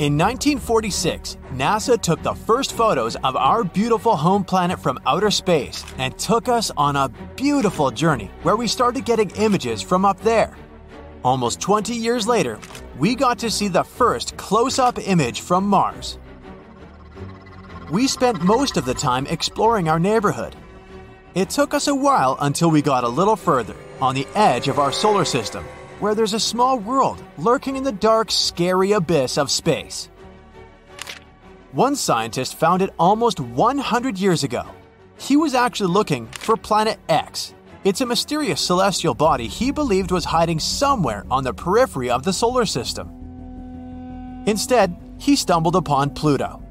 In 1946, NASA took the first photos of our beautiful home planet from outer space and took us on a beautiful journey where we started getting images from up there. Almost 20 years later, we got to see the first close up image from Mars. We spent most of the time exploring our neighborhood. It took us a while until we got a little further, on the edge of our solar system, where there's a small world lurking in the dark, scary abyss of space. One scientist found it almost 100 years ago. He was actually looking for Planet X. It's a mysterious celestial body he believed was hiding somewhere on the periphery of the solar system. Instead, he stumbled upon Pluto.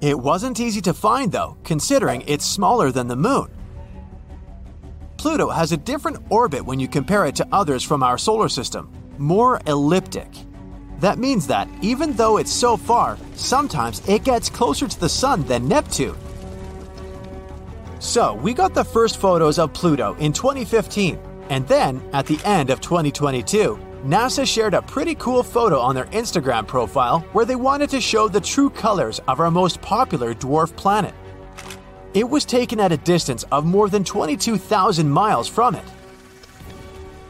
It wasn't easy to find, though, considering it's smaller than the Moon. Pluto has a different orbit when you compare it to others from our solar system, more elliptic. That means that, even though it's so far, sometimes it gets closer to the Sun than Neptune. So, we got the first photos of Pluto in 2015, and then, at the end of 2022, NASA shared a pretty cool photo on their Instagram profile where they wanted to show the true colors of our most popular dwarf planet. It was taken at a distance of more than 22,000 miles from it.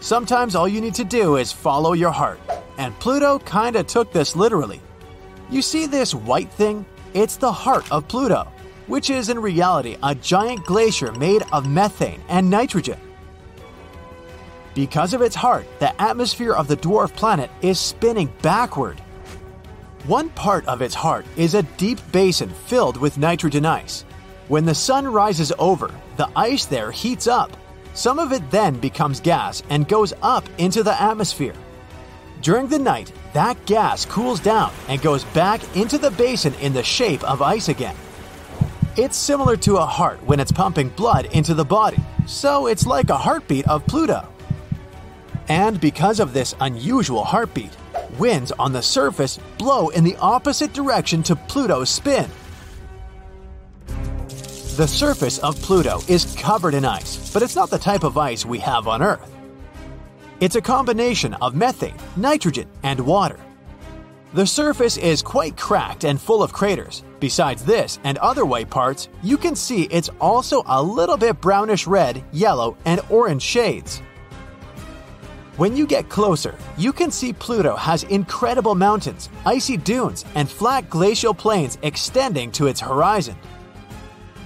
Sometimes all you need to do is follow your heart, and Pluto kinda took this literally. You see this white thing? It's the heart of Pluto, which is in reality a giant glacier made of methane and nitrogen. Because of its heart, the atmosphere of the dwarf planet is spinning backward. One part of its heart is a deep basin filled with nitrogen ice. When the sun rises over, the ice there heats up. Some of it then becomes gas and goes up into the atmosphere. During the night, that gas cools down and goes back into the basin in the shape of ice again. It's similar to a heart when it's pumping blood into the body, so it's like a heartbeat of Pluto. And because of this unusual heartbeat, winds on the surface blow in the opposite direction to Pluto's spin. The surface of Pluto is covered in ice, but it's not the type of ice we have on Earth. It's a combination of methane, nitrogen, and water. The surface is quite cracked and full of craters. Besides this and other white parts, you can see it's also a little bit brownish red, yellow, and orange shades. When you get closer, you can see Pluto has incredible mountains, icy dunes, and flat glacial plains extending to its horizon.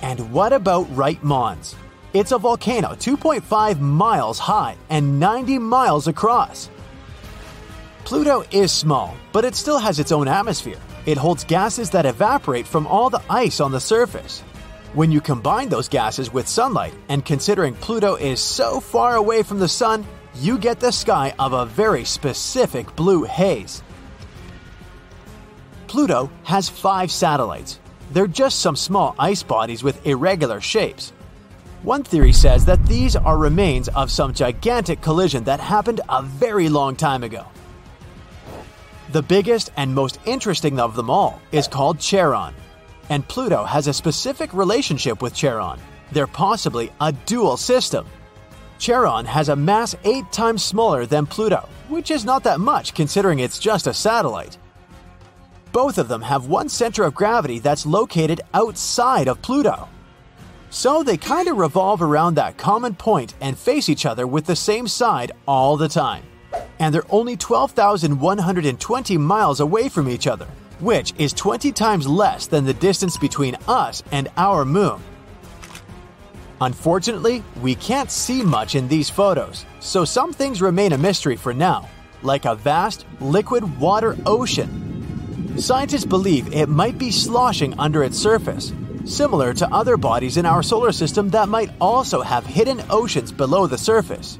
And what about Wright Mons? It's a volcano 2.5 miles high and 90 miles across. Pluto is small, but it still has its own atmosphere. It holds gases that evaporate from all the ice on the surface. When you combine those gases with sunlight, and considering Pluto is so far away from the sun, you get the sky of a very specific blue haze. Pluto has five satellites. They're just some small ice bodies with irregular shapes. One theory says that these are remains of some gigantic collision that happened a very long time ago. The biggest and most interesting of them all is called Charon, and Pluto has a specific relationship with Charon. They're possibly a dual system. Charon has a mass 8 times smaller than Pluto, which is not that much considering it's just a satellite. Both of them have one center of gravity that's located outside of Pluto. So they kind of revolve around that common point and face each other with the same side all the time. And they're only 12,120 miles away from each other, which is 20 times less than the distance between us and our moon. Unfortunately, we can't see much in these photos, so some things remain a mystery for now, like a vast, liquid water ocean. Scientists believe it might be sloshing under its surface, similar to other bodies in our solar system that might also have hidden oceans below the surface.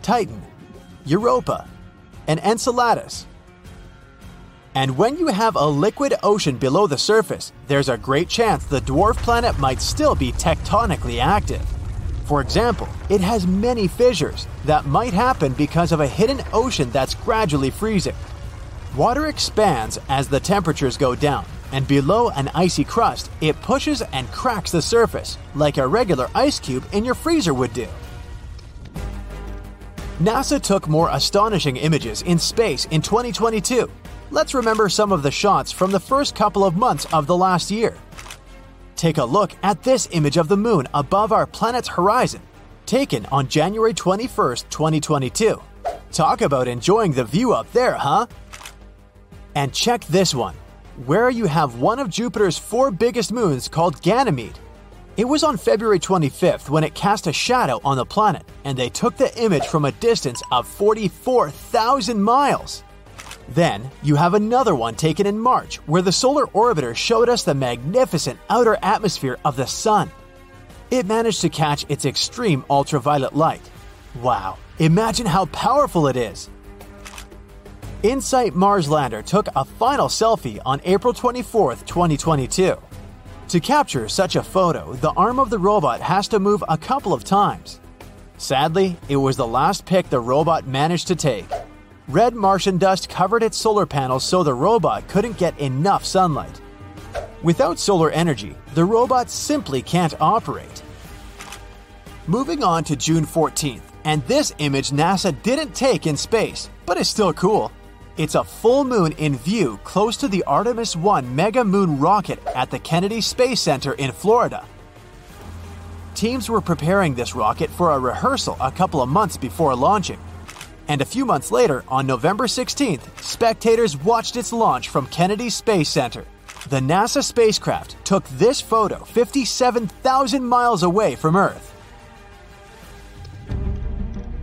Titan, Europa, and Enceladus. And when you have a liquid ocean below the surface, there's a great chance the dwarf planet might still be tectonically active. For example, it has many fissures that might happen because of a hidden ocean that's gradually freezing. Water expands as the temperatures go down, and below an icy crust, it pushes and cracks the surface, like a regular ice cube in your freezer would do. NASA took more astonishing images in space in 2022. let's remember some of the shots from the first couple of months of the last year. Take a look at this image of the moon above our planet's horizon, taken on January 21, 2022. Talk about enjoying the view up there, huh? And check this one, where you have one of Jupiter's four biggest moons called Ganymede. It was on February 25th when it cast a shadow on the planet, and they took the image from a distance of 44,000 miles. Then, you have another one taken in March where the solar orbiter showed us the magnificent outer atmosphere of the Sun. It managed to catch its extreme ultraviolet light. Wow, imagine how powerful it is! InSight Mars Lander took a final selfie on April 24, 2022. To capture such a photo, the arm of the robot has to move a couple of times. Sadly, it was the last pic the robot managed to take. Red Martian dust covered its solar panels so the robot couldn't get enough sunlight. Without solar energy, the robot simply can't operate. Moving on to June 14th, and this image NASA didn't take in space, but it's still cool. It's a full moon in view close to the Artemis 1 mega moon rocket at the Kennedy Space Center in Florida. Teams were preparing this rocket for a rehearsal a couple of months before launching. And a few months later, on November 16th, spectators watched its launch from Kennedy Space Center. The NASA spacecraft took this photo 57,000 miles away from Earth.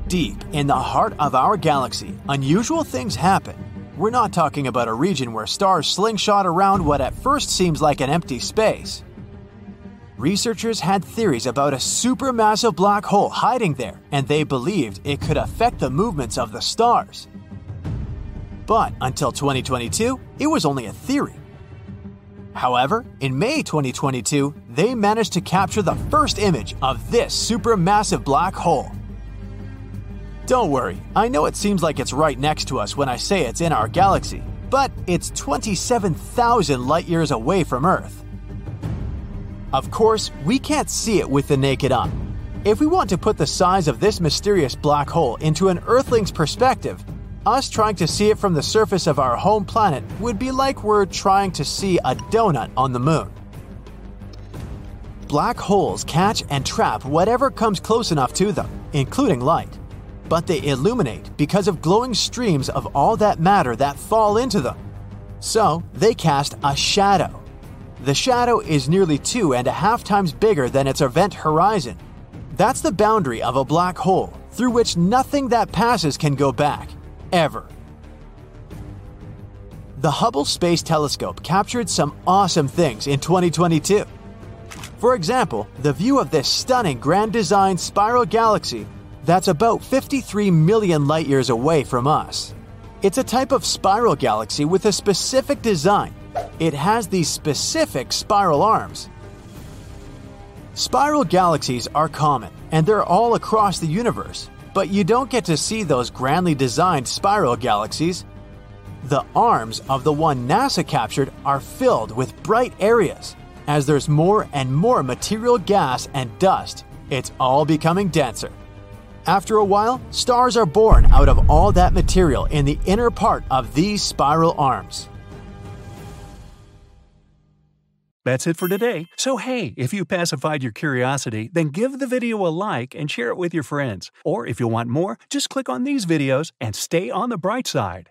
Deep in the heart of our galaxy, unusual things happen. We're not talking about a region where stars slingshot around what at first seems like an empty space. Researchers had theories about a supermassive black hole hiding there, and they believed it could affect the movements of the stars. But until 2022, it was only a theory. However, in May 2022, they managed to capture the first image of this supermassive black hole. Don't worry, I know it seems like it's right next to us when I say it's in our galaxy, but it's 27,000 light years away from Earth. Of course, we can't see it with the naked eye. If we want to put the size of this mysterious black hole into an Earthling's perspective, us trying to see it from the surface of our home planet would be like we're trying to see a donut on the moon. Black holes catch and trap whatever comes close enough to them, including light but they illuminate because of glowing streams of all that matter that fall into them. So, they cast a shadow. The shadow is nearly two and a half times bigger than its event horizon. That's the boundary of a black hole, through which nothing that passes can go back, ever. The Hubble Space Telescope captured some awesome things in 2022. For example, the view of this stunning grand design spiral galaxy that's about 53 million light years away from us. It's a type of spiral galaxy with a specific design. It has these specific spiral arms. Spiral galaxies are common, and they're all across the universe, but you don't get to see those grandly designed spiral galaxies. The arms of the one NASA captured are filled with bright areas. As there's more and more material gas and dust, it's all becoming denser. After a while, stars are born out of all that material in the inner part of these spiral arms. That's it for today. So, hey, if you pacified your curiosity, then give the video a like and share it with your friends. Or if you want more, just click on these videos and stay on the bright side.